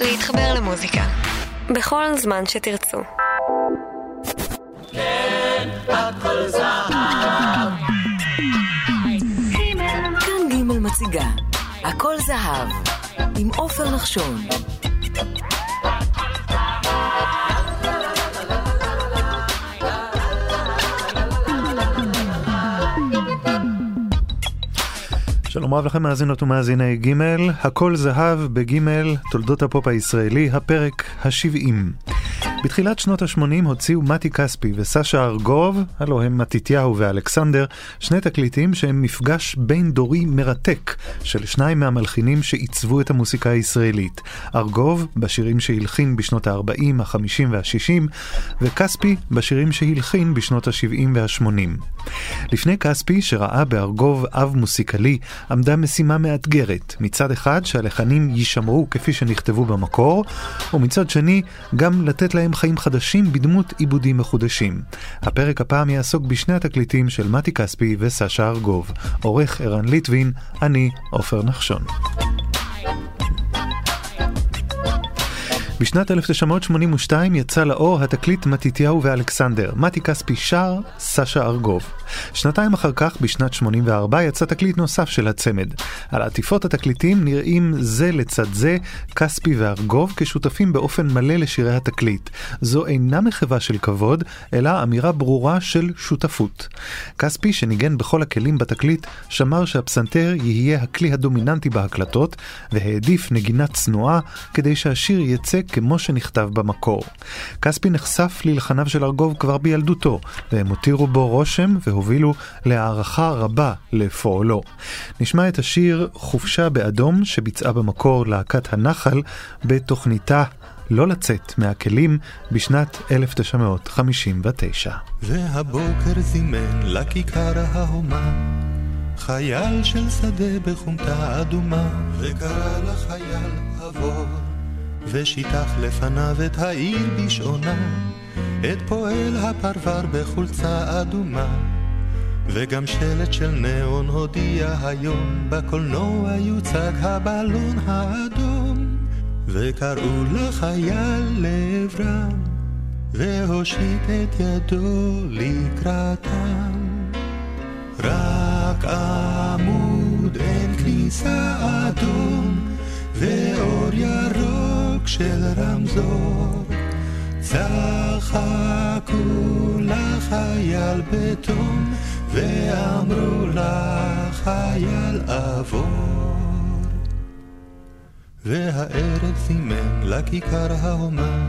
להתחבר למוזיקה בכל זמן שתרצו. כן, הכל זהב. כאן ג' מציגה הכל זהב עם עופר נחשון שלום רב לכם מאזינות ומאזיני ג', הכל זהב בג', תולדות הפופ הישראלי, הפרק ה-70. בתחילת שנות ה-80 הוציאו מתי כספי וסשה ארגוב, הלו הם מתתיהו ואלכסנדר, שני תקליטים שהם מפגש בין דורי מרתק של שניים מהמלחינים שעיצבו את המוסיקה הישראלית. ארגוב בשירים שהלחין בשנות ה-40, ה-50 וה-60, וכספי בשירים שהלחין בשנות ה-70 וה-80. לפני כספי, שראה בארגוב אב מוסיקלי, עמדה משימה מאתגרת. מצד אחד, שהלחנים יישמרו כפי שנכתבו במקור, ומצד שני, גם לתת להם חיים חדשים בדמות עיבודים מחודשים. הפרק הפעם יעסוק בשני התקליטים של מתי כספי וסשה ארגוב. עורך ערן ליטבין, אני עופר נחשון. בשנת 1982 יצא לאור התקליט מתתיהו ואלכסנדר, מתי כספי שר, סשה ארגוב. שנתיים אחר כך, בשנת 84, יצא תקליט נוסף של הצמד. על עטיפות התקליטים נראים זה לצד זה כספי וארגוב כשותפים באופן מלא לשירי התקליט. זו אינה מחווה של כבוד, אלא אמירה ברורה של שותפות. כספי, שניגן בכל הכלים בתקליט, שמר שהפסנתר יהיה הכלי הדומיננטי בהקלטות, והעדיף נגינה צנועה כדי שהשיר יצא כמו שנכתב במקור. כספי נחשף ללחניו של ארגוב כבר בילדותו, והם הותירו בו רושם והובילו להערכה רבה לפועלו. נשמע את השיר "חופשה באדום" שביצעה במקור להקת הנחל בתוכניתה לא לצאת מהכלים בשנת 1959. והבוקר זימן לכיכר ההומה חייל של שדה בחומתה אדומה וקרא לחייל עבור ושיטח לפניו את העיר בשעונה, את פועל הפרבר בחולצה אדומה. וגם שלט של נאון הודיע היום, בקולנוע יוצג הבלון האדום. וקראו לחייל לעברם, והושיט את ידו לקראתם. רק עמוד אין כניסה אדום, ואור ירוק של רמזור. צחקו לחייל בתום, ואמרו לחייל עבור. והערב סימן לכיכר ההומה,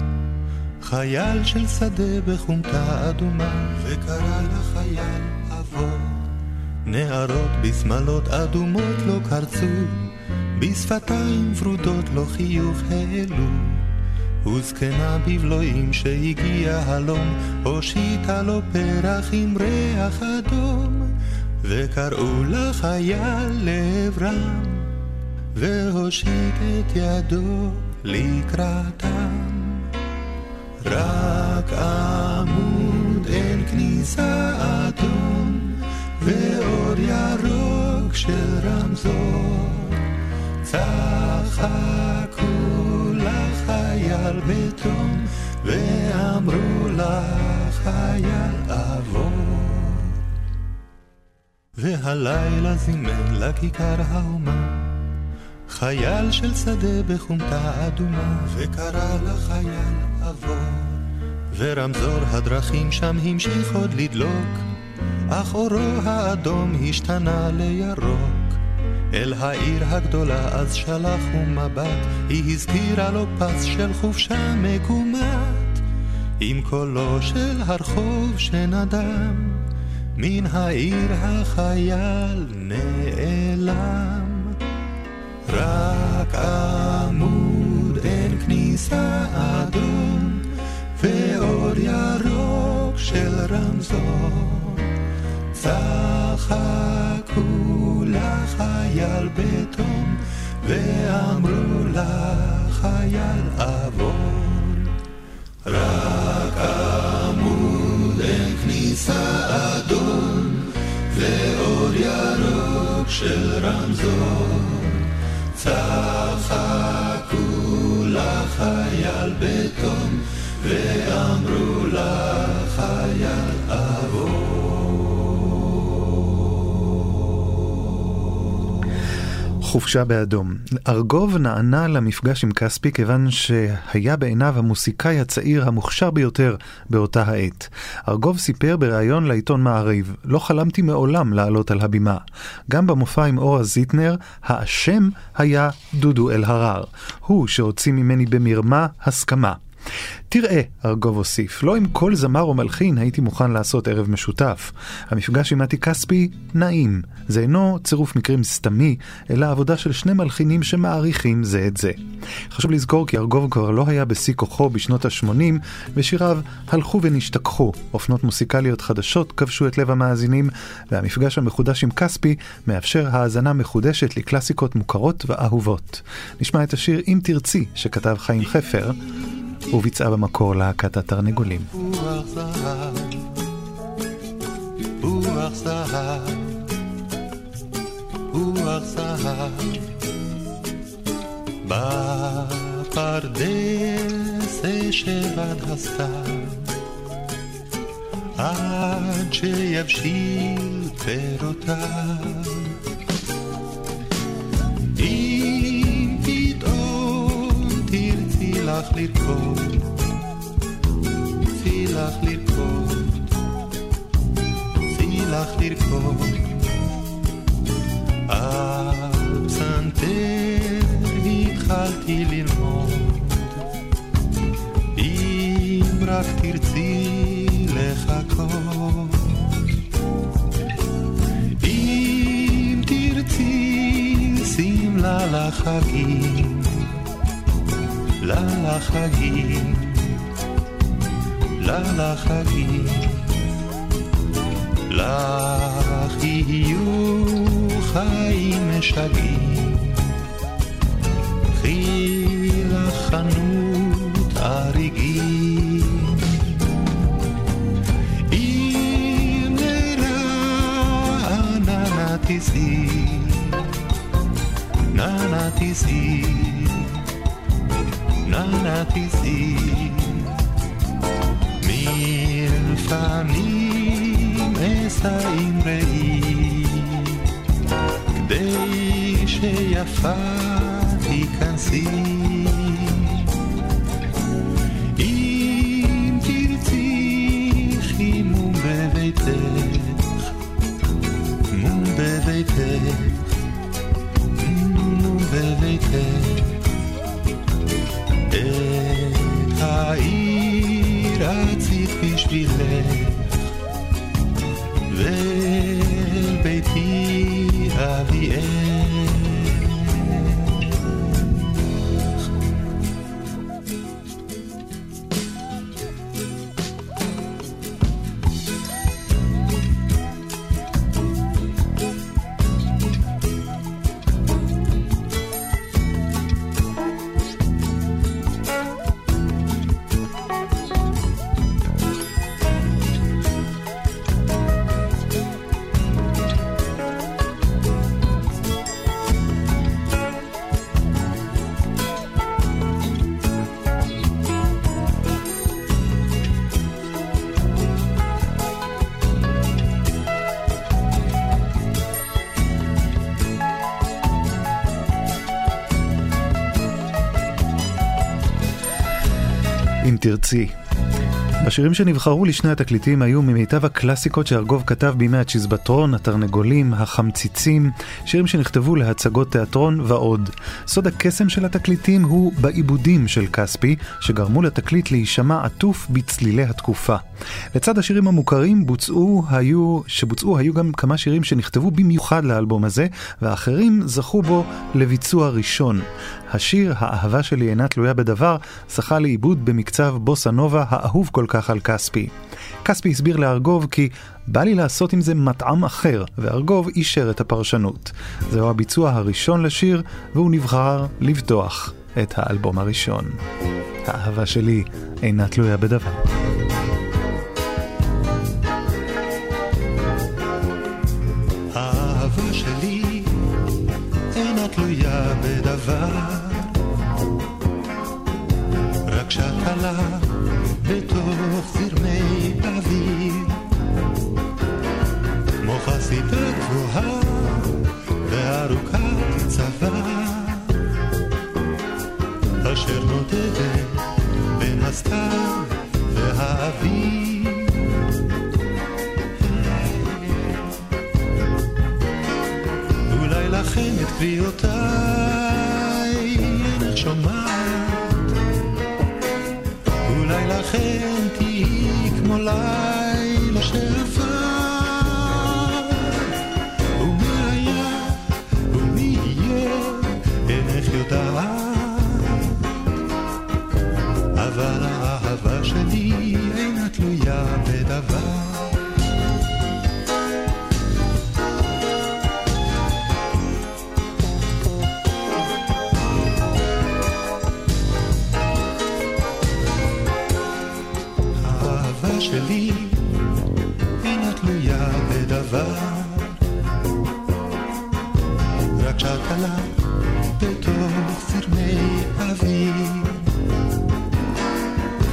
חייל של שדה בחומתה אדומה, וקרא לחייל עבור. נערות בשמלות אדומות לא קרצו, בשפתיים ורודות לו חיוך העלו, וזקנה בבלועים שהגיע הלום, הושיטה לו פרח עם ריח אדום, וקראו לחייל לעברם, והושיט את ידו לקראתם. רק עמוד אין כניסה אדום, ואור ירוק של רמזור. צחקו לחייל בתום, ואמרו לחייל עבור. והלילה זימן לכיכר האומה, חייל של שדה בחומתה אדומה, וקרא לחייל עבור. ורמזור הדרכים שם המשיך עוד לדלוק, אך אורו האדום השתנה לירוק. אל העיר הגדולה אז שלח הוא מבט, היא הזכירה לו פס של חופשה מקומת, עם קולו של הרחוב שנדם, מן העיר החייל נעלם. רק עמוד אין כניסה אדום, ואור ירוק של רמזור. צחקו לחייל בתום, ואמרו לחייל עבור. רק עמוד אין כניסה אדום, ואור ירוק של רמזור. צחקו לחייל בתום, ואמרו לחייל אבוא. חופשה באדום. ארגוב נענה למפגש עם כספי כיוון שהיה בעיניו המוסיקאי הצעיר המוכשר ביותר באותה העת. ארגוב סיפר בריאיון לעיתון מעריב, לא חלמתי מעולם לעלות על הבימה. גם במופע עם אורה זיטנר, האשם היה דודו אלהרר. הוא שהוציא ממני במרמה הסכמה. תראה, ארגוב הוסיף, לא עם כל זמר או מלחין הייתי מוכן לעשות ערב משותף. המפגש עם מתי כספי נעים. זה אינו צירוף מקרים סתמי, אלא עבודה של שני מלחינים שמעריכים זה את זה. חשוב לזכור כי ארגוב כבר לא היה בשיא כוחו בשנות ה-80, ושיריו הלכו ונשתכחו. אופנות מוסיקליות חדשות כבשו את לב המאזינים, והמפגש המחודש עם כספי מאפשר האזנה מחודשת לקלאסיקות מוכרות ואהובות. נשמע את השיר "אם תרצי" שכתב חיים חפר. וביצעה במקור להקת התרנגולים. עד שיבשיל פירותיו. לך לרקוד, צי לך לרקוד, צי לך לרקוד, על פסנתר התחלתי ללמוד, אם רק תרצי לחכות. אם תרצי שמלה לחגים, לה לחגים, לה לחגים, לך יהיו חיים משגעים, קחי לך חנות אריגים. אם לרעננה תיסעי, ננה תיסעי, ננה תיסעי, מלפנים אשא עם ראי, כדי שיפה תיכנסי. אם תרצי חימום בביתך, מום בביתך, מום בביתך, רצית בשבילך, ואל ביתי אביאך. אם תרצי. השירים שנבחרו לשני התקליטים היו ממיטב הקלאסיקות שארגוב כתב בימי הצ'יזבטרון, התרנגולים, החמציצים, שירים שנכתבו להצגות תיאטרון ועוד. סוד הקסם של התקליטים הוא בעיבודים של כספי, שגרמו לתקליט להישמע עטוף בצלילי התקופה. לצד השירים המוכרים בוצעו היו, שבוצעו היו גם כמה שירים שנכתבו במיוחד לאלבום הזה, ואחרים זכו בו לביצוע ראשון. השיר "האהבה שלי אינה תלויה בדבר" זכה לעיבוד במקצב בוסה נובה האהוב כל כך על כספי. כספי הסביר לארגוב כי בא לי לעשות עם זה מטעם אחר, וארגוב אישר את הפרשנות. זהו הביצוע הראשון לשיר, והוא נבחר לפתוח את האלבום הראשון. האהבה שלי אינה תלויה בדבר. בדבר, רק שקלה בתוך זרמי אוויר. כמו חסידה גבוהה וארוכת צבא, אשר נודדת בין הסתיו והאוויר. אולי לכן את קריאותיי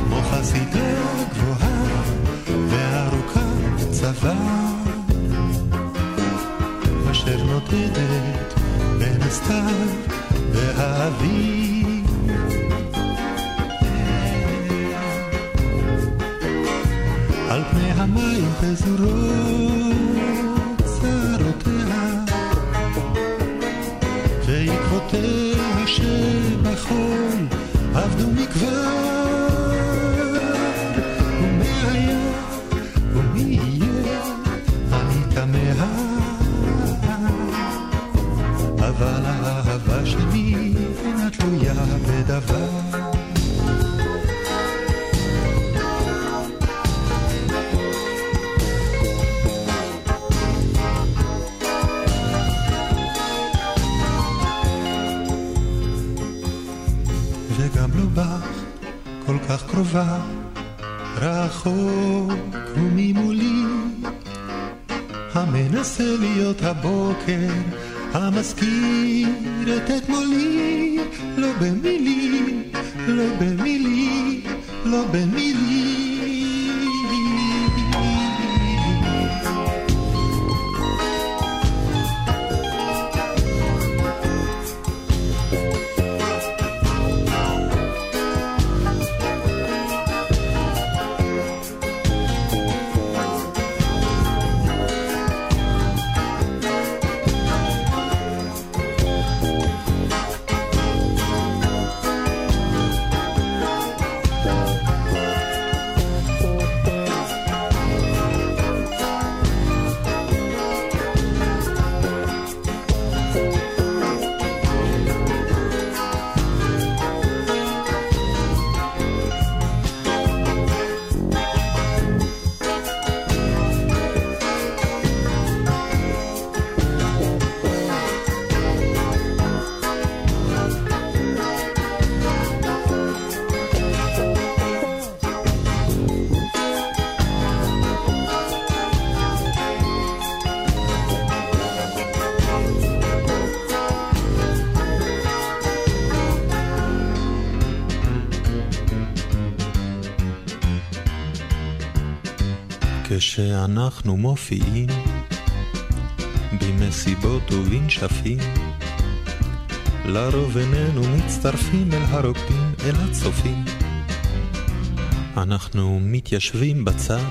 כמו חסידה גבוהה וארוכת צבא, אשר נודדת בין הסתיו והאוויר. על פני המים פזורות כך קרובה, רחוק וממולי, המנסה להיות הבוקר, המזכיר את אתמולי, לא במילים, לא במילים, לא במילים. כשאנחנו מופיעים במסיבות ובנשפים לרוב איננו מצטרפים אל הרוקדים, אל הצופים. אנחנו מתיישבים בצד,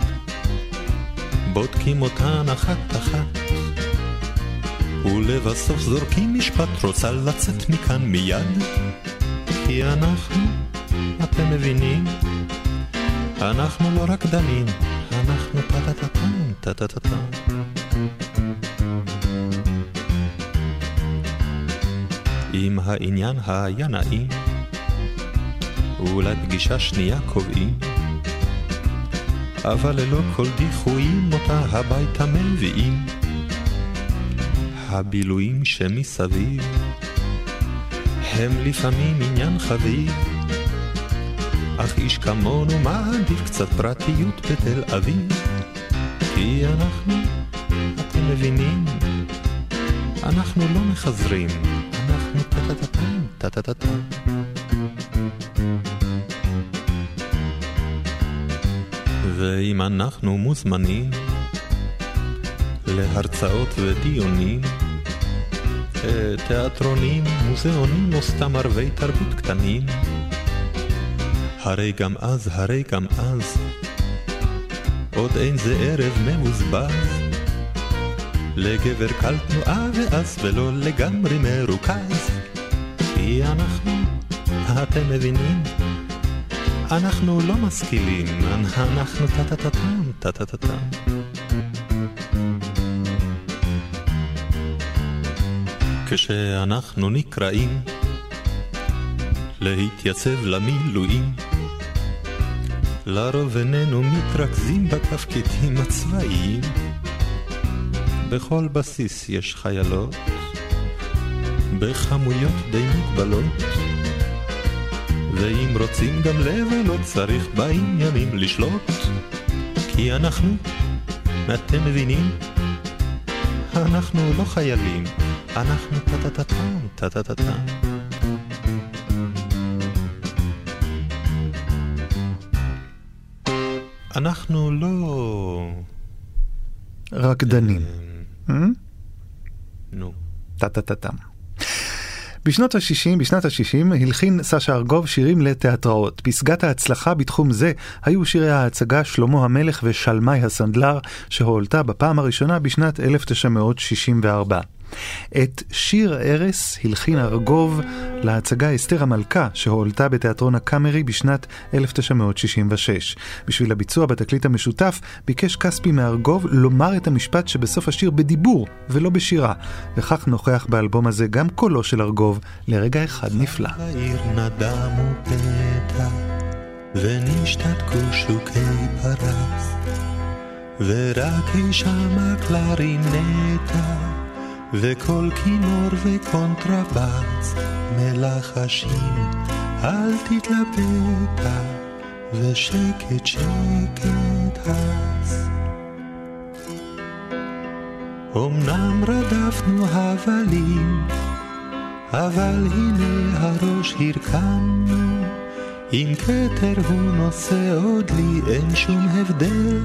בודקים אותן אחת-אחת ולבסוף זורקים משפט רוצה לצאת מכאן מיד? כי אנחנו, אתם מבינים, אנחנו לא רקדנים, אנחנו טה-טה-טה-טם, טה-טה-טה-טם. אם העניין היה נעים, פגישה שנייה קובעים, אבל ללא כל דיחויים אותה הביתה מביאים. הבילויים שמסביב הם לפעמים עניין חביב, אך איש כמונו מעדיף קצת פרטיות בתל אביב, כי אנחנו, אתם מבינים, אנחנו לא מחזרים, אנחנו טה-טה-טה-טם, טה-טה-טה-טם. ואם אנחנו מוזמנים להרצאות ודיונים, אה, תיאטרונים, מוזיאונים או סתם ערבי תרבות קטנים, הרי גם אז, הרי גם אז, עוד אין זה ערב מבוזבז. לגבר קל תנועה ואז ולא לגמרי מרוכז. כי אנחנו, אתם מבינים? אנחנו לא משכילים, אנחנו טה-טה-טה-טם, טה-טה-טה-טם. כשאנחנו נקראים להתייצב למילואים, לרוב איננו מתרכזים בתפקידים הצבאיים. בכל בסיס יש חיילות, בכמויות די מוגבלות, ואם רוצים גם לבלות צריך בעניינים לשלוט, כי אנחנו, אתם מבינים? אנחנו לא חיילים, אנחנו טה-טה-טה-טם, טה-טה-טה-טם. אנחנו לא... רקדנים. אה, אה? נו. טה-טה-טה-טם. בשנות ה-60, בשנת ה-60, הלחין סשה ארגוב שירים לתיאטראות. פסגת ההצלחה בתחום זה היו שירי ההצגה שלמה המלך ושלמי הסנדלר, שהועלתה בפעם הראשונה בשנת 1964. את שיר ארס הלחין ארגוב להצגה אסתר המלכה שהועלתה בתיאטרון הקאמרי בשנת 1966. בשביל הביצוע בתקליט המשותף ביקש כספי מארגוב לומר את המשפט שבסוף השיר בדיבור ולא בשירה, וכך נוכח באלבום הזה גם קולו של ארגוב לרגע אחד נפלא. ונשתתקו שוקי פרס, ורק אי שמה קלרינטה, וכל כינור וקונטרבס, מלחשים, אל תתלבטה, ושקט שקט אז. אמנם רדפנו הבלים, אבל הנה הראש הרכמנו, אם כתר הוא נושא עוד לי, אין שום הבדל,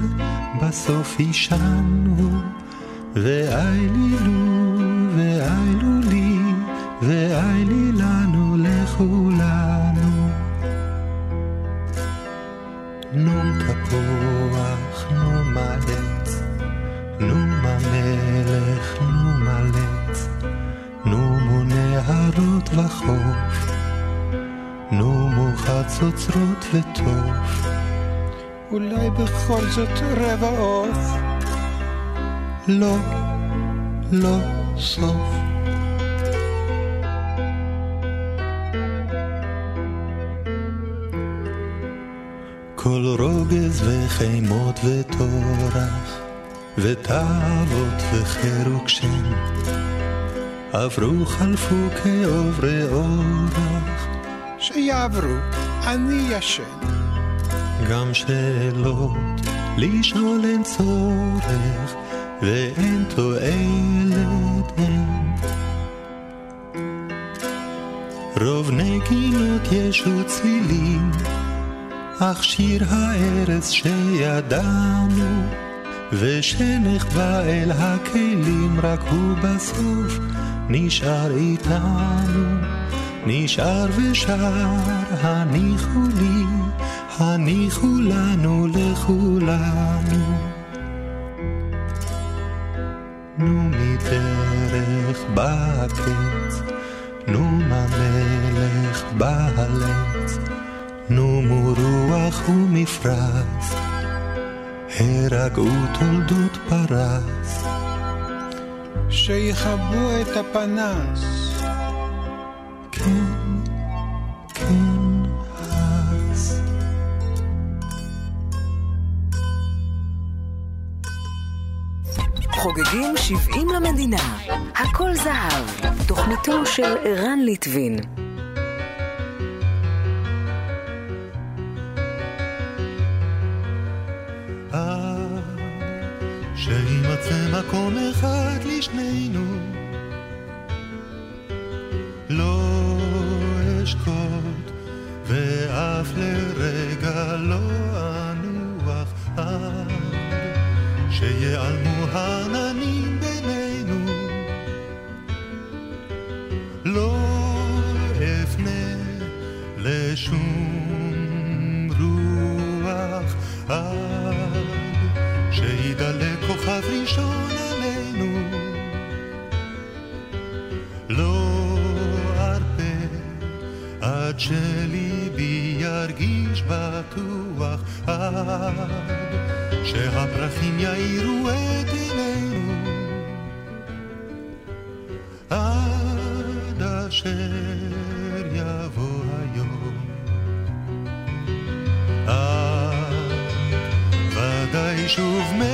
בסוף אישנו, ואי לי לו, ואי לו לי, ואי לי לנו לכולנו. נו תפוח, נו מלץ, נו מלך, נו מלץ. נו מו נהרות וחוף, נו מו חצוצרות וטוף, אולי בכל זאת רבע עוף. לא, לא סוף. כל רוגז וחימות וטורח, ותאוות וחירוק שם, עברו חלפו כעוברי אורח, שיעברו, אני ישן. גם שאלות לשאול אין צורך, ואין תועלת אין. רוב נגינות יש וצלילים, אך שיר הארץ שידענו, ושנחבא אל הכלים, רק הוא בסוף נשאר איתנו. נשאר ושר, הניחו לי, הניחו לנו לכולנו. נו מדרך בקץ, נו מהמלך בהלץ, נו מרוח ומפרש, הרגעו תולדות פרס. שיכבו את הפנס. חוגגים 70 למדינה. הכל זהב. תוכניתו של ערן ליטבין.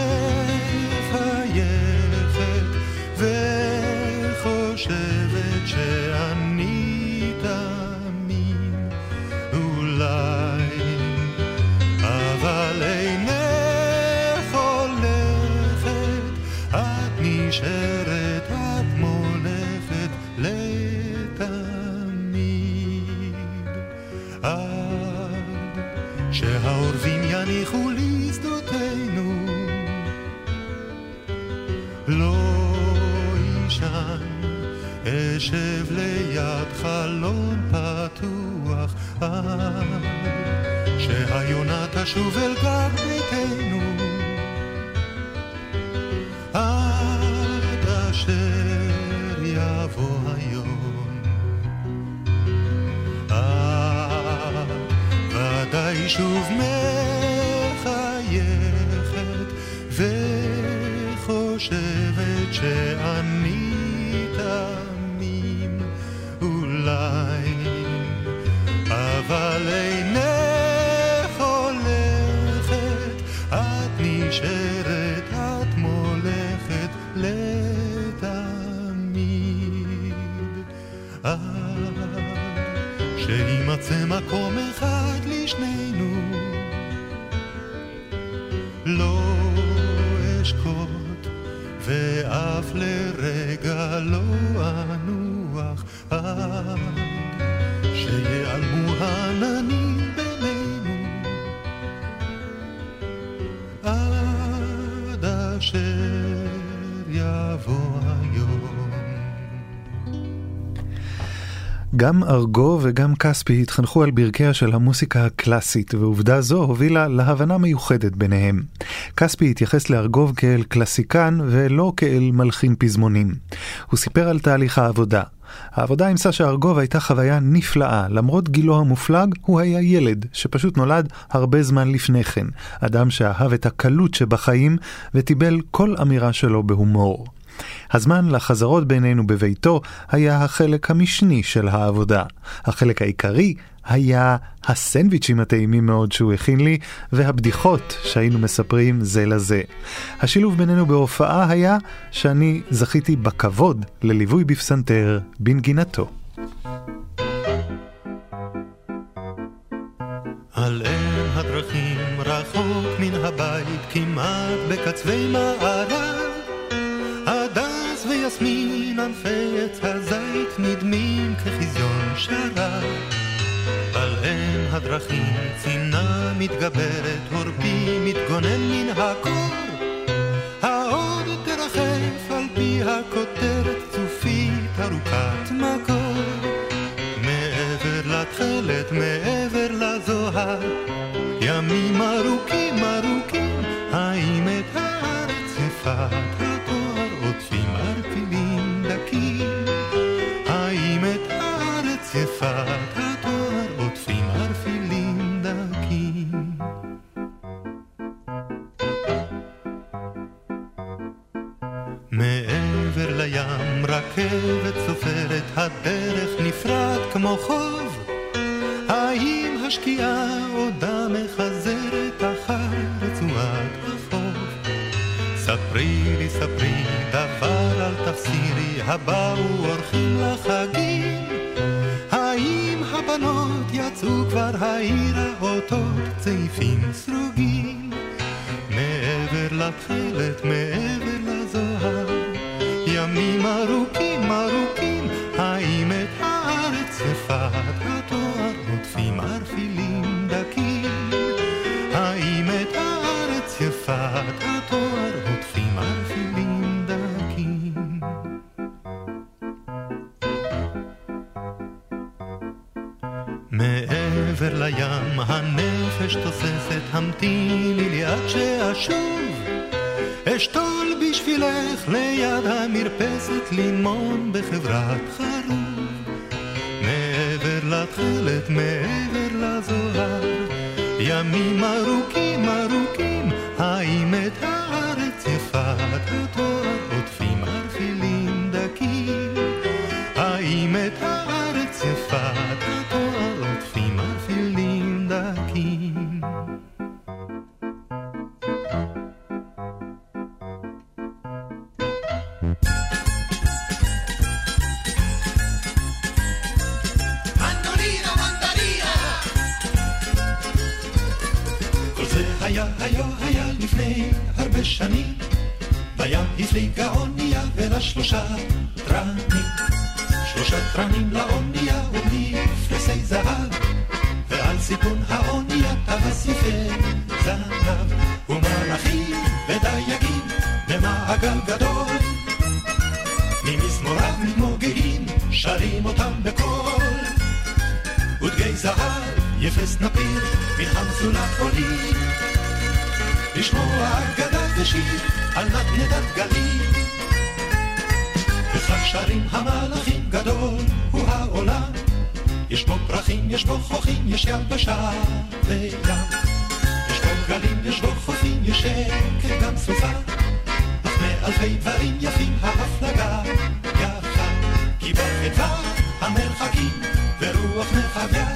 שוב מחייכת חלון פתוח שהיונה תשוב אל גג ביתנו. עד אשר יבוא היום. עד ודאי שוב מחייכת שימצא מקום אחד לשנינו. לא אשקוט ואף לרגע לא אנוח עד שיעלמו העננים בינינו. עד אשר יבוא היום גם ארגו וגם כספי התחנכו על ברכיה של המוסיקה הקלאסית, ועובדה זו הובילה להבנה מיוחדת ביניהם. כספי התייחס לארגוב כאל קלאסיקן ולא כאל מלחין פזמונים. הוא סיפר על תהליך העבודה. העבודה עם סשה ארגוב הייתה חוויה נפלאה, למרות גילו המופלג, הוא היה ילד שפשוט נולד הרבה זמן לפני כן, אדם שאהב את הקלות שבחיים וטיבל כל אמירה שלו בהומור. הזמן לחזרות בינינו בביתו היה החלק המשני של העבודה. החלק העיקרי היה הסנדוויצ'ים הטעימים מאוד שהוא הכין לי, והבדיחות שהיינו מספרים זה לזה. השילוב בינינו בהופעה היה שאני זכיתי בכבוד לליווי בפסנתר בנגינתו. על אם הדרכים רחוק מן הבית כמעט בקצווי מערב הדרכים צינה מתגברת עורפי מתגונן מן הקור. העוד תרחף על פי הכותרת מעבר לים רכבת סופרת, הדרך נפרד כמו חוב. האם השקיעה עודה מחזרת אחר רצועת החוף? ספרי לי, ספרי דבר, אל תחסירי, הבאו אורחים לחגים. האם הבנות יצאו כבר העירה אותות צעיפים סרוגים? מעבר לתכלת, מעבר mi maruki maruki המרפסת לימון בחברת חרוב. היה, לפני הרבה שנים. בים הפליגה אונייה ולשלושה תרנים. שלושה תרנים לאונייה ומפלסי זהב. ועל סיפון האונייה טווס יפה זנב. ומלאכים ודייגים במעגל גדול. ממזמוריו מתמוגגים, שרים אותם בקול. ודגי זהב, יפס נפיר, מן המצולת עולים. לשמוע אגדה ושיר על נדנדת גלים. וכך שרים המלאכים גדול הוא העולם. יש בו פרחים, יש בו חוכים, יש יבשה וים. יש בו גלים, יש בו חופים, יש שקט גם סופה. אך מאלפי דברים יפים ההפלגה יפה. כי בחדווה המרחקים ורוח מחוויה.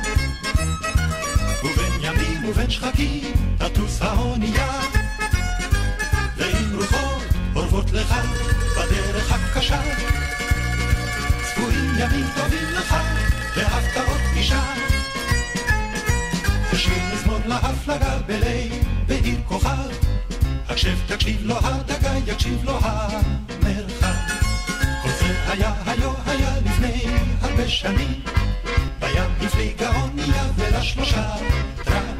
ובין שחקים תטוס האונייה. ועם רוחות אורבות לך בדרך הקשה. צפויים ימים טובים לך והפתעות פגישה. תשאיר מזמור להפלגה בליל בעיר כוכב. הקשב תקשיב לו הדגה יקשיב לו המרחב. כל זה היה היו היה לפני הרבה שנים. בים הפליגה אונייה ולשלושה תרנים.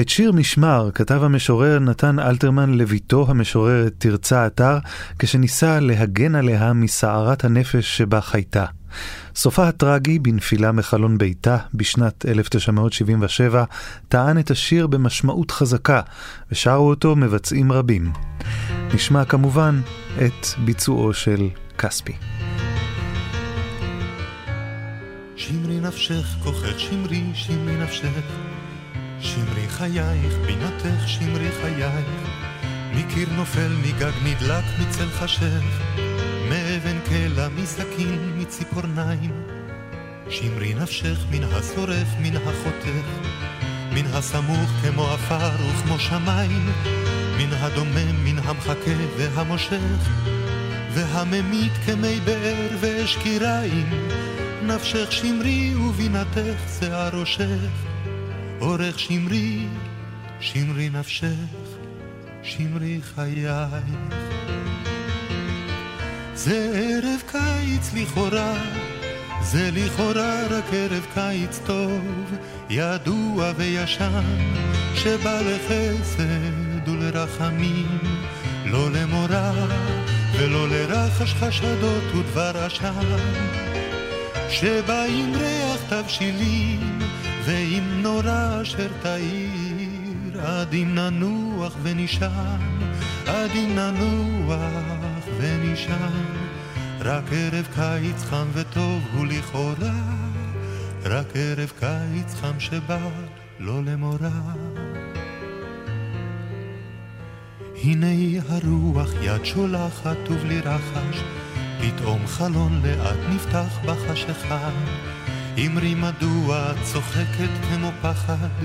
את שיר משמר כתב המשורר נתן אלתרמן לביתו המשוררת תרצה אתר, כשניסה להגן עליה מסערת הנפש שבה חייתה. סופה הטרגי בנפילה מחלון ביתה בשנת 1977 טען את השיר במשמעות חזקה, ושרו אותו מבצעים רבים. נשמע כמובן את ביצועו של כספי. שמרי נפשך כוחך, שמרי, שמרי נפשך. שמרי חייך, בינתך, שמרי חייך. מקיר נופל, מגג נדלק, מצל חשך. מאבן קלע, מסכין, מציפורניים. שמרי נפשך מן השורף, מן החותך. מן הסמוך כמו עפר וכמו שמיים. מן הדומם, מן המחכה והמושך. והממית כמי באר ואש קיריים. נפשך שמרי ובינתך שיער ראשך. אורך שמרי, שמרי נפשך, שמרי חייך. זה ערב קיץ לכאורה, זה לכאורה רק ערב קיץ טוב, ידוע וישן, שבא לחסד ולרחמים, לא למורא ולא לרחש חשדות ודבר עשן. שבא עם ריח תבשילים ועם נורה אשר תאיר עד אם ננוח ונשען עד אם ננוח ונשען רק ערב קיץ חם וטוב הוא לכאורה רק ערב קיץ חם שבא לא למורא הנה הרוח יד שולחת ובלי רחש פתאום חלון לאט נפתח בחשיכה. אמרי מדוע את צוחקת כמו פחד?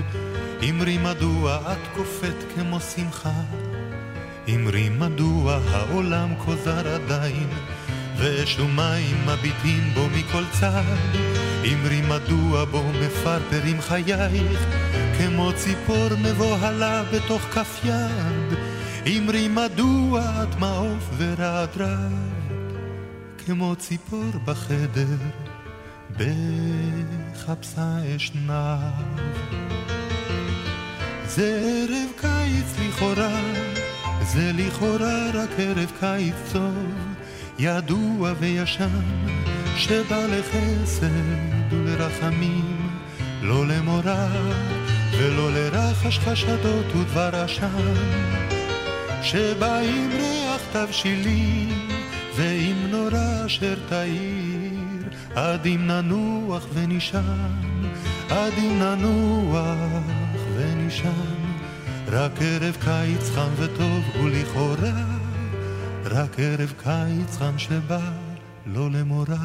אמרי מדוע את קופאת כמו שמחה? אמרי מדוע העולם כה זר עדיין? ואש ומים מביטים בו מכל צד? אמרי מדוע בו מפרפרים חייך? כמו ציפור מבוהלה בתוך כף יד? אמרי מדוע את מעוף ורעד רב? כמו ציפור בחדר, בחפשה אשנב. זה ערב קיץ לכאורה, זה לכאורה רק ערב קיץ טוב, ידוע וישן, שבא לחסד ולרחמים, לא למורא ולא לרחש חשדות ודבר עשן, שבא עם ריח תבשילים ועם נורא אשר תאיר, עד אם ננוח ונישן, עד אם ננוח ונישן. רק ערב קיץ חם וטוב הוא לכאורה, רק ערב קיץ חם שבא לא למורא.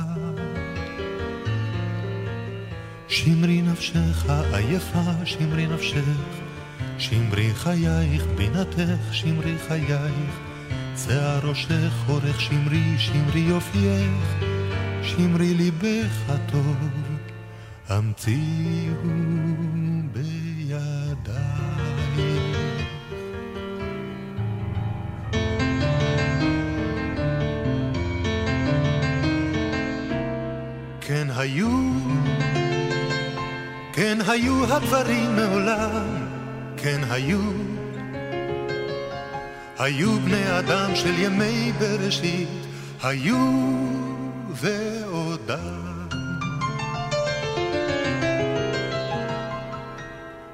שמרי נפשך עייפה, שמרי נפשך, שמרי חייך בינתך, שמרי חייך, שיער ראשך אורך שמרי, שמרי יופייך, שמרי ליבך הטוב, המציאו בידיי. כן היו, כן היו הדברים מעולם, כן היו. היו בני אדם של ימי בראשית, היו ועודם.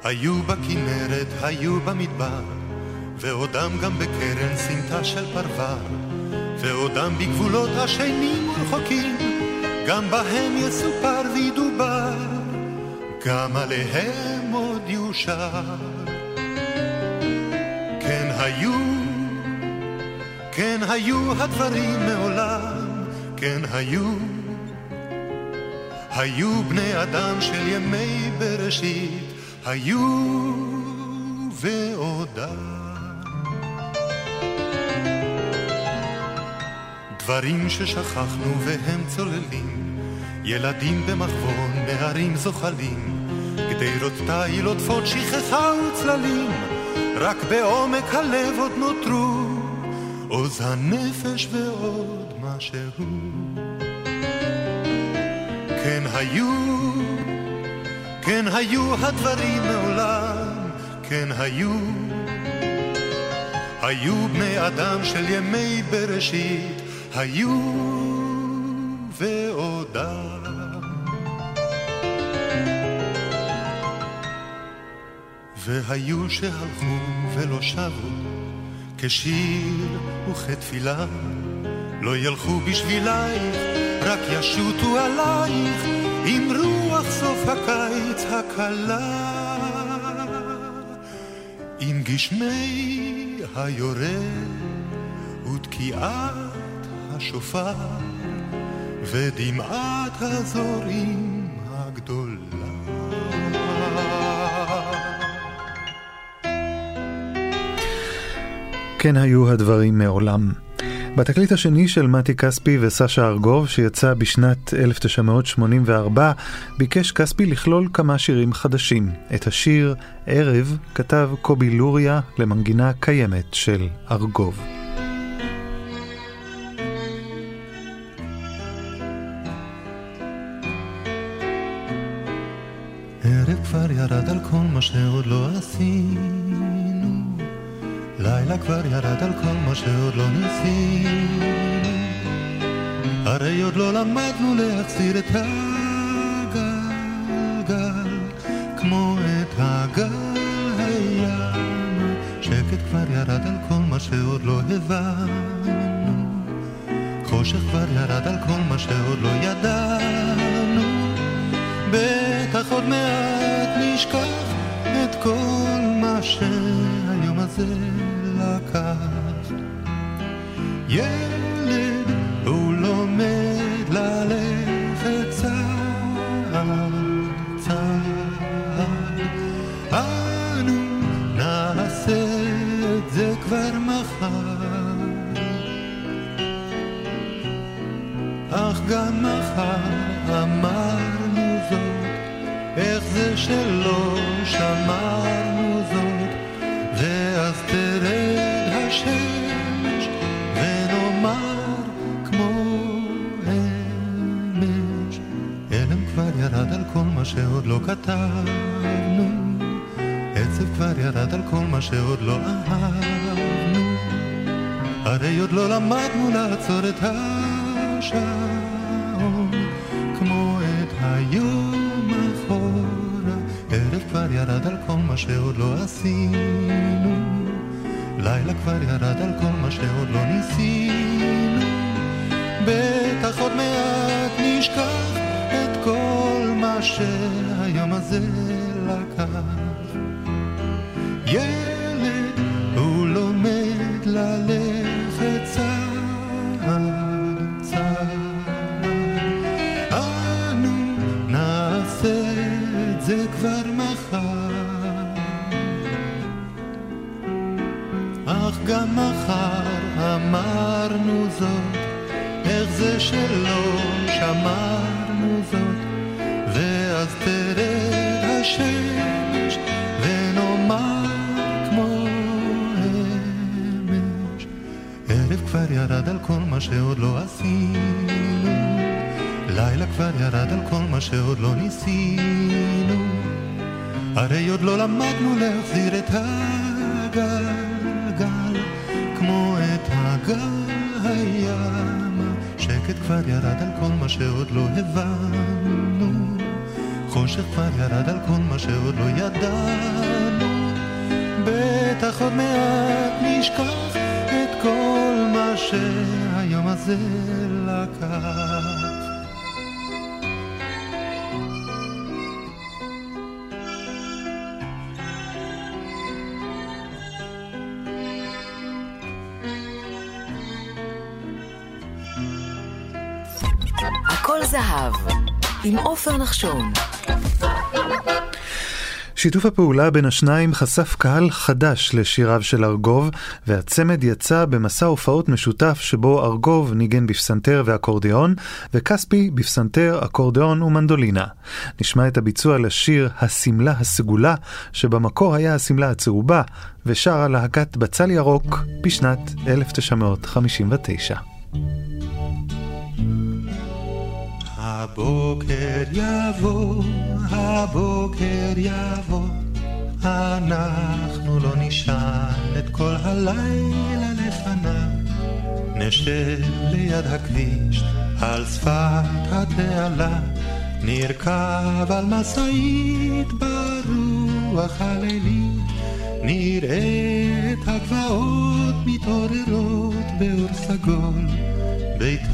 היו בכנרת, היו במדבר, ועודם גם בקרן סמטה של פרבר, ועודם בגבולות השנים ורחוקים. גם בהם יסופר וידובר, גם עליהם עוד יושר. כן היו, כן היו הדברים מעולם, כן היו. היו בני אדם של ימי בראשית, היו ועודם. דברים ששכחנו והם צוללים, ילדים במחבון, נערים זוחלים, גדרות תיל עוטפות שכחה וצללים, רק בעומק הלב עוד נותרו, עוז הנפש ועוד משהו. כן היו, כן היו הדברים מעולם, כן היו. היו בני אדם של ימי בראשית, היו ועודם. והיו שהלכו ולא שבו, כשיר וכתפילה, לא ילכו בשבילייך, רק ישוטו עלייך, עם רוח סוף הקיץ הקלה. עם גשמי היורד ותקיעת השופר ודמעת הזורים הגדולה. כן היו הדברים מעולם. בתקליט השני של מתי כספי וסשה ארגוב, שיצא בשנת 1984, ביקש כספי לכלול כמה שירים חדשים. את השיר "ערב" כתב קובי לוריה למנגינה קיימת של ארגוב. ערב כבר ירד על כל מה שעוד לא עשינו לילה כבר ירד על כל מה שעוד לא ניסינו הרי עוד לא למדנו להחזיר את הגלגל כמו את הגל הים. שקט כבר ירד על כל מה שעוד לא הבנו. חושך כבר ירד על כל מה שעוד לא ידענו. בטח עוד מעט נשכח את כל מה שהיום הזה לקח. ילד הוא לומד ללכת צעד צעד. אנו נעשה את זה כבר מחר. אך גם מחר אמרנו זאת, איך זה שלא שמרנו נשב ונאמר כמו אמש. אלם כבר ירד על כל מה שעוד לא כתבנו, עצב כבר ירד על כל מה שעוד לא אהבנו. הרי עוד לא למדנו לעצור את השעון, כמו את היום אחורה. ערב כבר ירד על כל מה שעוד לא עשינו. לילה כבר ירד על כל מה שעוד לא ניסינו. בטח עוד מעט נשכח את כל מה שהיום הזה לקח. גם מחר אמרנו זאת, איך זה שלא שמרנו זאת, ואז תרד השמש ונאמר כמו אמש. ערב כבר ירד על כל מה שעוד לא עשינו, לילה כבר ירד על כל מה שעוד לא ניסינו. הרי עוד לא למדנו להחזיר את כמו הגל הים. שקט כבר ירד על כל מה שעוד לא הבנו. חושך כבר ירד על כל מה שעוד לא ידענו. בטח עוד מעט נשכח את כל מה שהיום הזה לקח. זהב, עם עופר נחשון. שיתוף הפעולה בין השניים חשף קהל חדש לשיריו של ארגוב, והצמד יצא במסע הופעות משותף שבו ארגוב ניגן בפסנתר ואקורדיאון, וכספי בפסנתר, אקורדיאון ומנדולינה. נשמע את הביצוע לשיר "השמלה הסגולה", שבמקור היה השמלה הצהובה, ושרה להקת בצל ירוק בשנת 1959. הבוקר יבוא, הבוקר יבוא, אנחנו לא נשען את כל הלילה לפניו. נשב ליד הכביש, על שפת התעלה, נרכב על משאית ברוח הלילית, נראה את הגבעות מתעוררות באור סגול, ביתך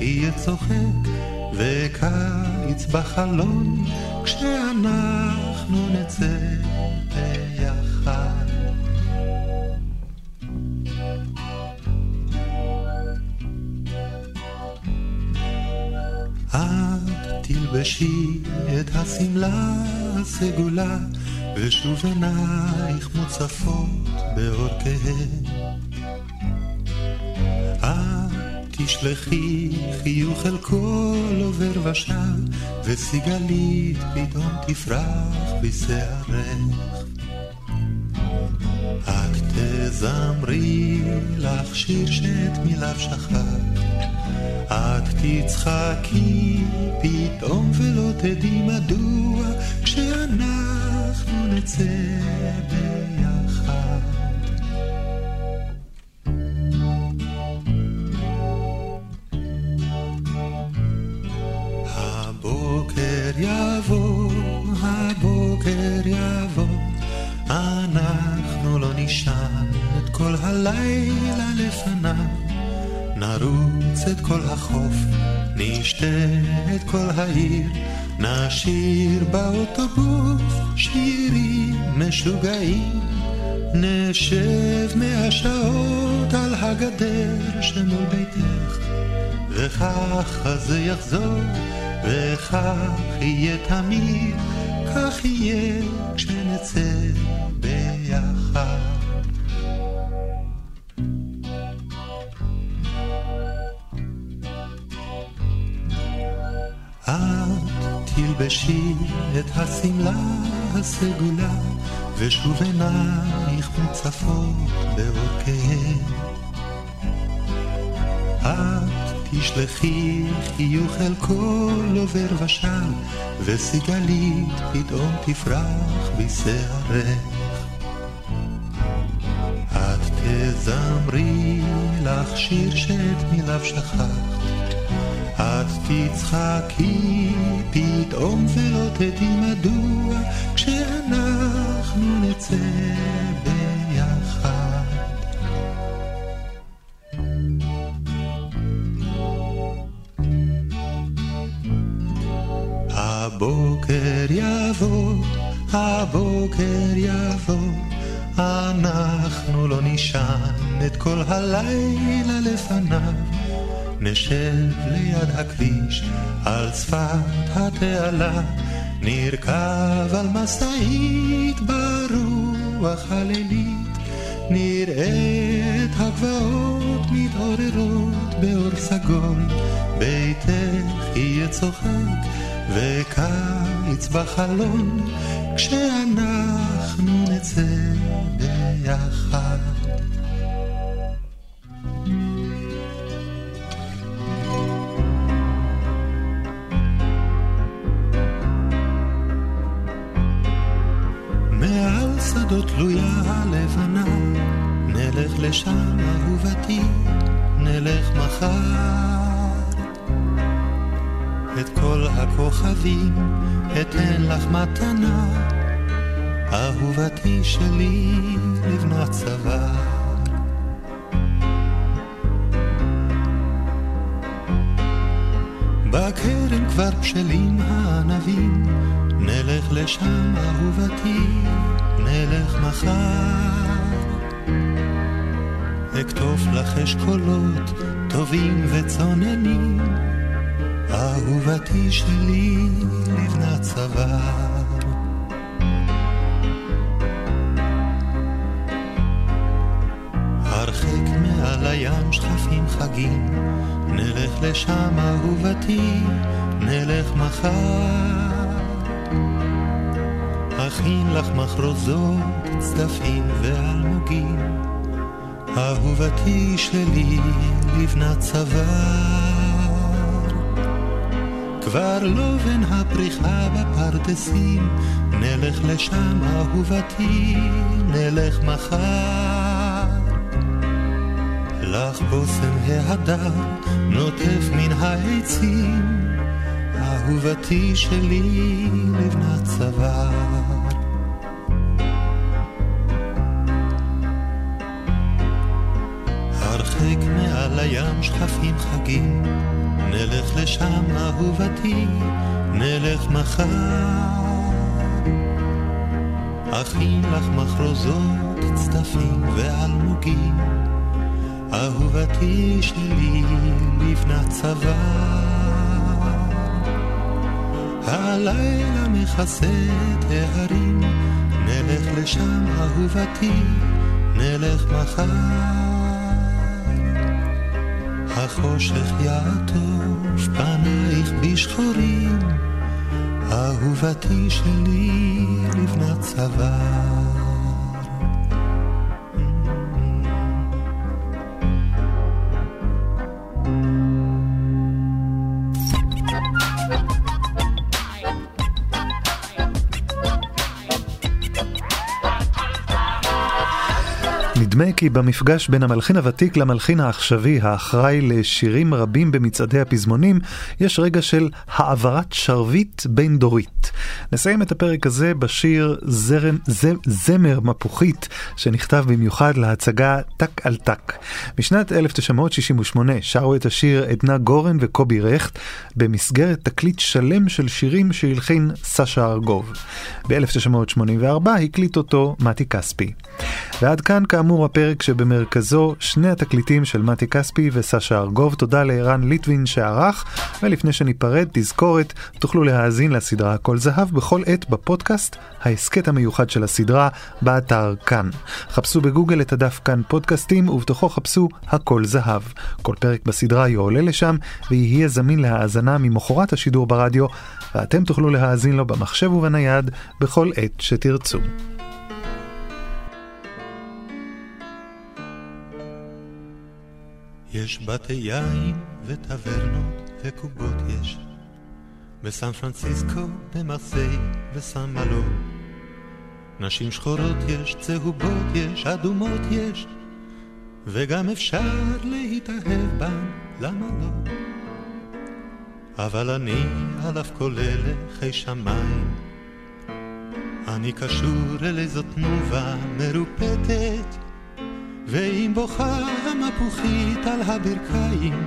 יהיה צוחק וקיץ בחלון כשאנחנו נצא ביחד. את תלבשי את השמלה הסגולה ושוב עינייך מוצפות באור כהה. תשלחי חיוך אל כל עובר ושב, וסיגלית פתאום תפרח בשערך. רק תזמרי לך שיר שאת מיליו שכח, את תצחקי פתאום ולא תדעי מדוע, כשאנחנו נצא ביחד. הבוקר יבוא, אנחנו לא נשען את כל הלילה לפניו. נרוץ את כל החוף, נשתה את כל העיר, נשיר באוטובוס שירים משוגעים. נשב מאה שעות על הגדר שמול ביתך, וכך זה יחזור. וכך יהיה תמיד, כך יהיה כשנצא ביחד. את תלבשי את השמלה הסגולה, ושוב עינייך מוצפות באורכיהן. תשלחי חיוך אל כל עובר ושב, וסיגלית פתאום תפרח בשערך. את תזמרי לך שיר שאת מיליו שכחת, את תצחקי פתאום ולא תדעי מדוע, כשאנחנו אנחנו נצא הבוקר יבוא, אנחנו לא נשען את כל הלילה לפניו. נשב ליד הכביש, על שפת התעלה, נרכב על משאית ברוח הלילית, נראה את הגבעות מתעוררות באור סגול, ביתך יהיה צוחק וקיץ בחלון, כשאנחנו נצא ביחד. שדות תלויה הלבנה, נלך לשם אהובתי, נלך מחר. את כל הכוכבים אתן לך מתנה, אהובתי שלי לבנת צבא. בכרם כבר בשלים הענבים, נלך לשם אהובתי, נלך מחר. אכתוב לך אשכולות טובים וצוננים, אהובתי שלי לבנת צוואר. הרחק מעל הים שכפים חגים, נלך לשם אהובתי, נלך מחר. אכין לך מחרוזות, צדפים ואלמוגים, אהובתי שלי לבנת צוואר. כבר לא בין הפריחה בפרדסים, נלך לשם אהובתי, נלך מחר. לך בושם ההדר נוטף מן העצים, אהובתי שלי לבנת צוואר. הרחק מעל הים שכפים חגים, נלך לשם אהובתי, נלך מחר. אכין לך מחרוזות, צדפים ואלמוגים, אהובתי שלי לבנת צוואר. הלילה מכסה את ההרים, נלך לשם אהובתי, נלך מחר. החושך יעטוף פנייך בשחורים, אהובתי שלי לבנת צבא. נדמה כי במפגש בין המלחין הוותיק למלחין העכשווי, האחראי לשירים רבים במצעדי הפזמונים, יש רגע של העברת שרביט בין דורית. נסיים את הפרק הזה בשיר זרם, ז, זמר מפוחית, שנכתב במיוחד להצגה טק על טק. בשנת 1968 שרו את השיר עדנה גורן וקובי רכט, במסגרת תקליט שלם של שירים שהלחין סשה ארגוב. ב-1984 הקליט אותו מתי כספי. ועד כאן כאמור הפרק שבמרכזו שני התקליטים של מתי כספי וסשה ארגוב. תודה לערן ליטווין שערך, ולפני שניפרד, תזכורת, תוכלו להאזין לסדרה הכל זהב בכל עת בפודקאסט, ההסכת המיוחד של הסדרה, באתר כאן. חפשו בגוגל את הדף כאן פודקאסטים, ובתוכו חפשו הכל זהב. כל פרק בסדרה יועלה לשם, ויהיה זמין להאזנה ממחרת השידור ברדיו, ואתם תוכלו להאזין לו במחשב ובנייד בכל עת שתרצו. יש בתי יין וטברנות וקובות יש. בסן פרנסיסקו, במרסיי וסן מלו נשים שחורות יש, צהובות יש, אדומות יש. וגם אפשר להתאהב בן, למה לא? אבל אני על אף כל אלה חי שמיים. אני קשור אל איזו תנובה מרופטת, ואם בוכה המפוחית על הברכיים,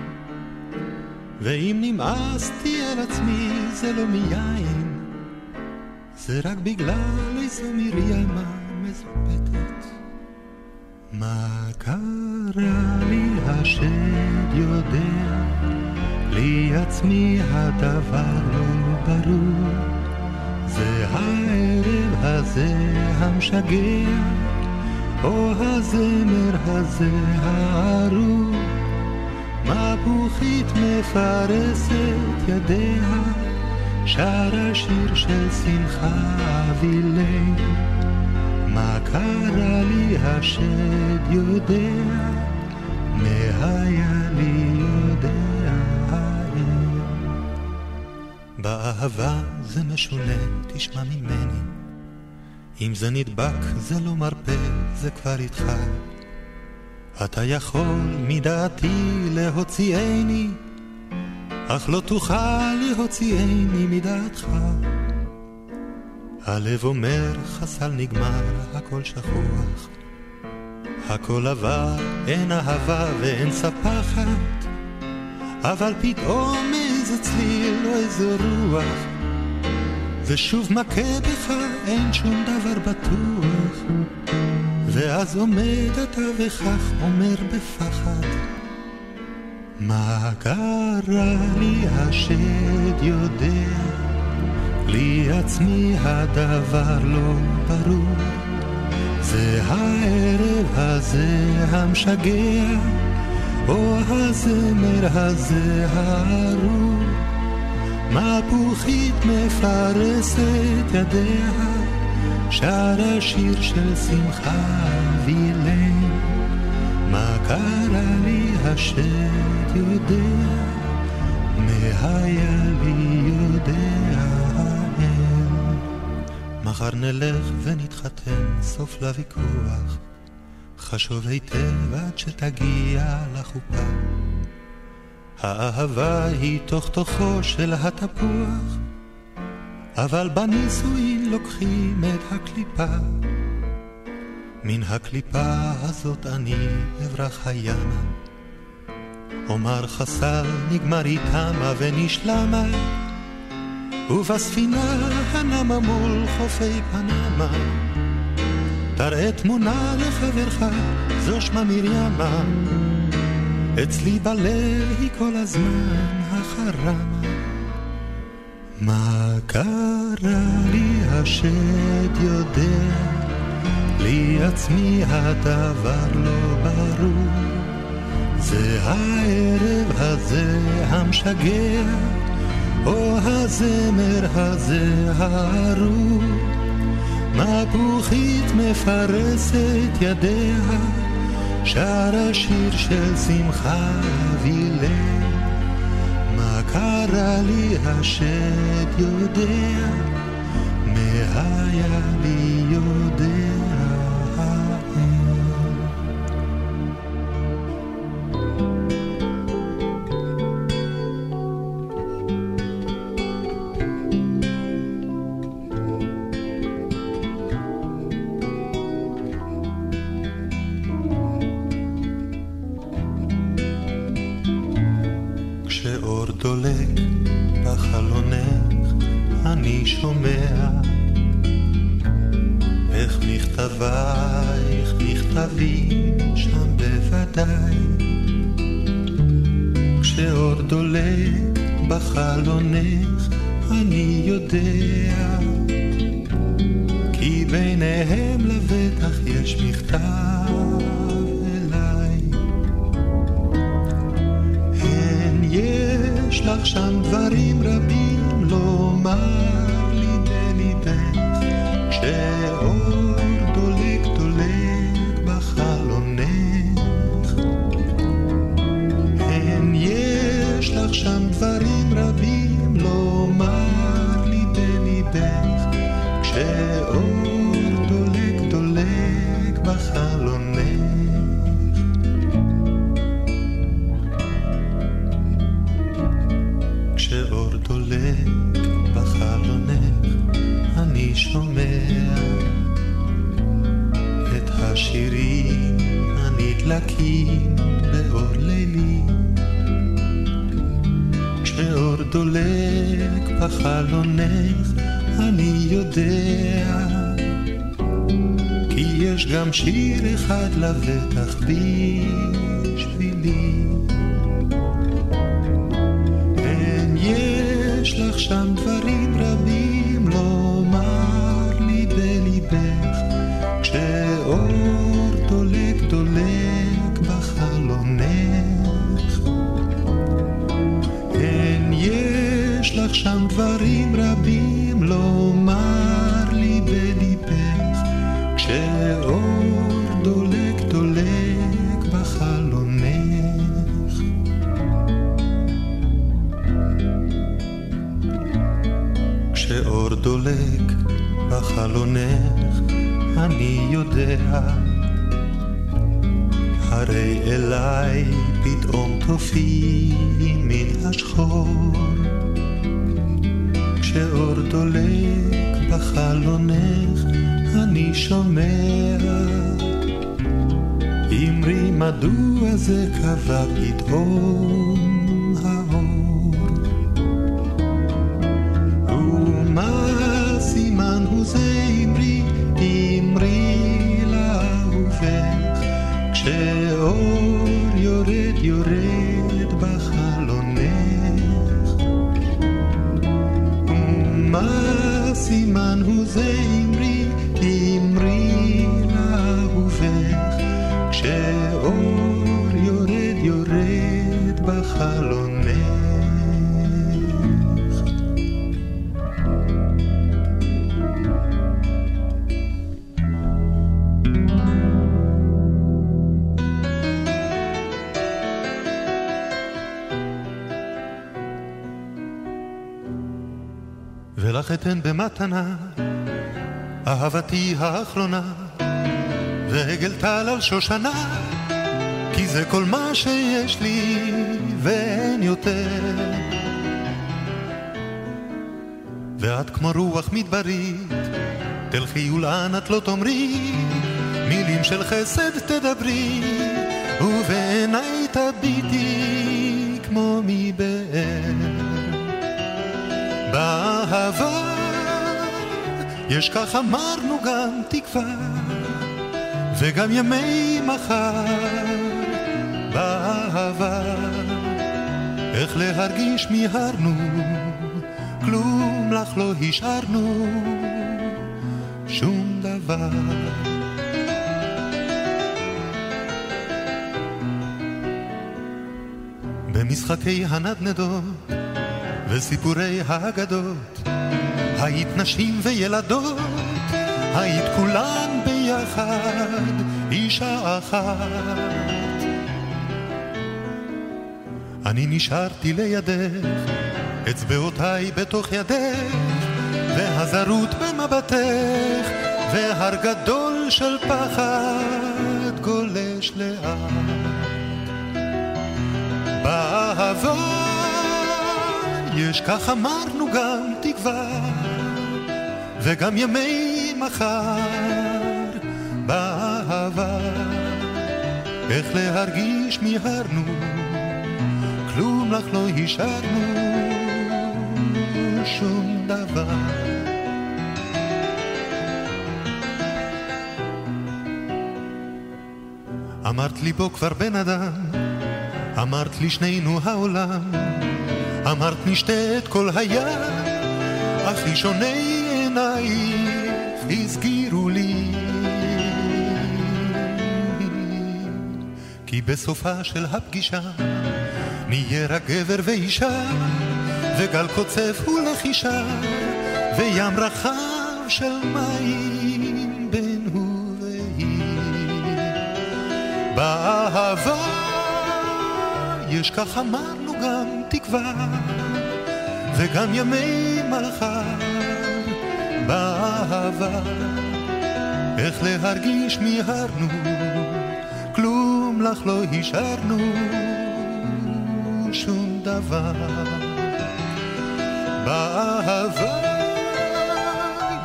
ואם נמאסתי על עצמי זה לא מיין, זה רק בגלל איזו מרימה מזופתת. מה קרה לי השד יודע, לי עצמי הדבר לא ברור. זה הערב הזה המשגע, או הזמר הזה הארור. מפוחית מפרסת ידיה, שרה שיר של שמחה אבילי. מה קרה לי השד יודע, היה לי יודע האל. באהבה זה משונה, תשמע ממני. אם זה נדבק זה לא מרפא, זה כבר איתך. אתה יכול מדעתי להוציאני, אך לא תוכל להוציאני מדעתך. הלב אומר חסל נגמר, הכל שכוח. הכל עבר, אין אהבה ואין ספחת, אבל פתאום איזה צליל או איזה רוח, ושוב מכה בך, אין שום דבר בטוח. ואז עומד אתה וכך אומר בפחד, מה קרה לי השד יודע? לי עצמי הדבר לא ברור. זה הערב הזה המשגע, או הזמר הזה הארור. מפוחית מפרסת ידיה, שרה שיר של שמחה וילן. מה קרה לי השד יודע, היה לי יודע. מחר נלך ונתחתן, סוף לוויכוח. חשוב היטב עד שתגיע לחופה. האהבה היא תוך תוכו של התפוח, אבל בנישואין לוקחים את הקליפה. מן הקליפה הזאת אני אברח הימה. אומר חסל נגמר איתמה ונשלמה ובספינה הנמה מול חופי פנמה. תראה תמונה לחברך, זו שמה מרימה. אצלי בלב היא כל הזמן החרמה. מה קרה לי השד יודע, לי עצמי הדבר לא ברור. זה הערב הזה המשגע או הזמר הזה הארור, מפוחית מפרסת ידיה, שרה שיר של שמחה וילם. מה קרה לי השד יודע, היה לי יודע. דולק בחלונך אני יודע. כי יש גם שיר אחד לבטח בשבילי. כן יש לך שם דברים דברים רבים לומר לי בליבך כשאור דולק דולק בחלונך. כשאור דולק בחלונך אני יודע. הרי אליי פתאום תופיעי מן השחור כשאור דולק בחלונך אני שומע. אמרי מדוע זה קבע פתאום האור? ומה סימן הוא זה אמרי? אמרי לאהובך כשאור יורד יורד סימן הוא ולך אתן במתנה אהבתי האחרונה ועגל טל על שושנה כי זה כל מה שיש לי ואין יותר. ואת כמו רוח מדברית תלכי ולאן את לא תאמרי מילים של חסד תדברי ובעיניי תביטי כמו מבאר באהבה. יש כך אמרנו גם תקווה וגם ימי מחר באהבה. איך להרגיש מיהרנו כלום לך לא השארנו שום דבר. במשחקי הנדנדות וסיפורי האגדות היית נשים וילדות היית כולן ביחד אישה אחת. אני נשארתי לידך אצבעותיי בתוך ידך והזרות במבטך והר גדול של פחד גולש לאט. באהבה יש כך אמרנו גם תקווה וגם ימי מחר באהבה. איך להרגיש מיהרנו כלום לך לא השארנו שום דבר. אמרת לי בו כבר בן אדם אמרת לי שנינו העולם אמרת נשתה את כל היד אך ראשוני עינייך הסגירו לי. כי בסופה של הפגישה נהיה רק גבר ואישה וגל קוצף ולחישה וים רחב של מים בין הוא והיא. באהבה יש כך אמרנו גם תקווה וגם ימי מחר באהבה איך להרגיש מיהרנו כלום לך לא השארנו שום דבר באהבה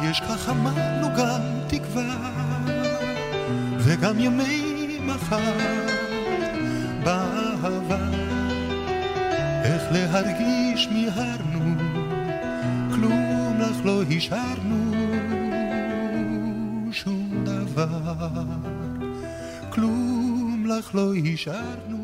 יש כך אמרנו גם תקווה וגם ימי מחר באהבה. להרגיש מיהרנו, כלום לך לא השארנו, שום דבר, כלום לך לא השארנו.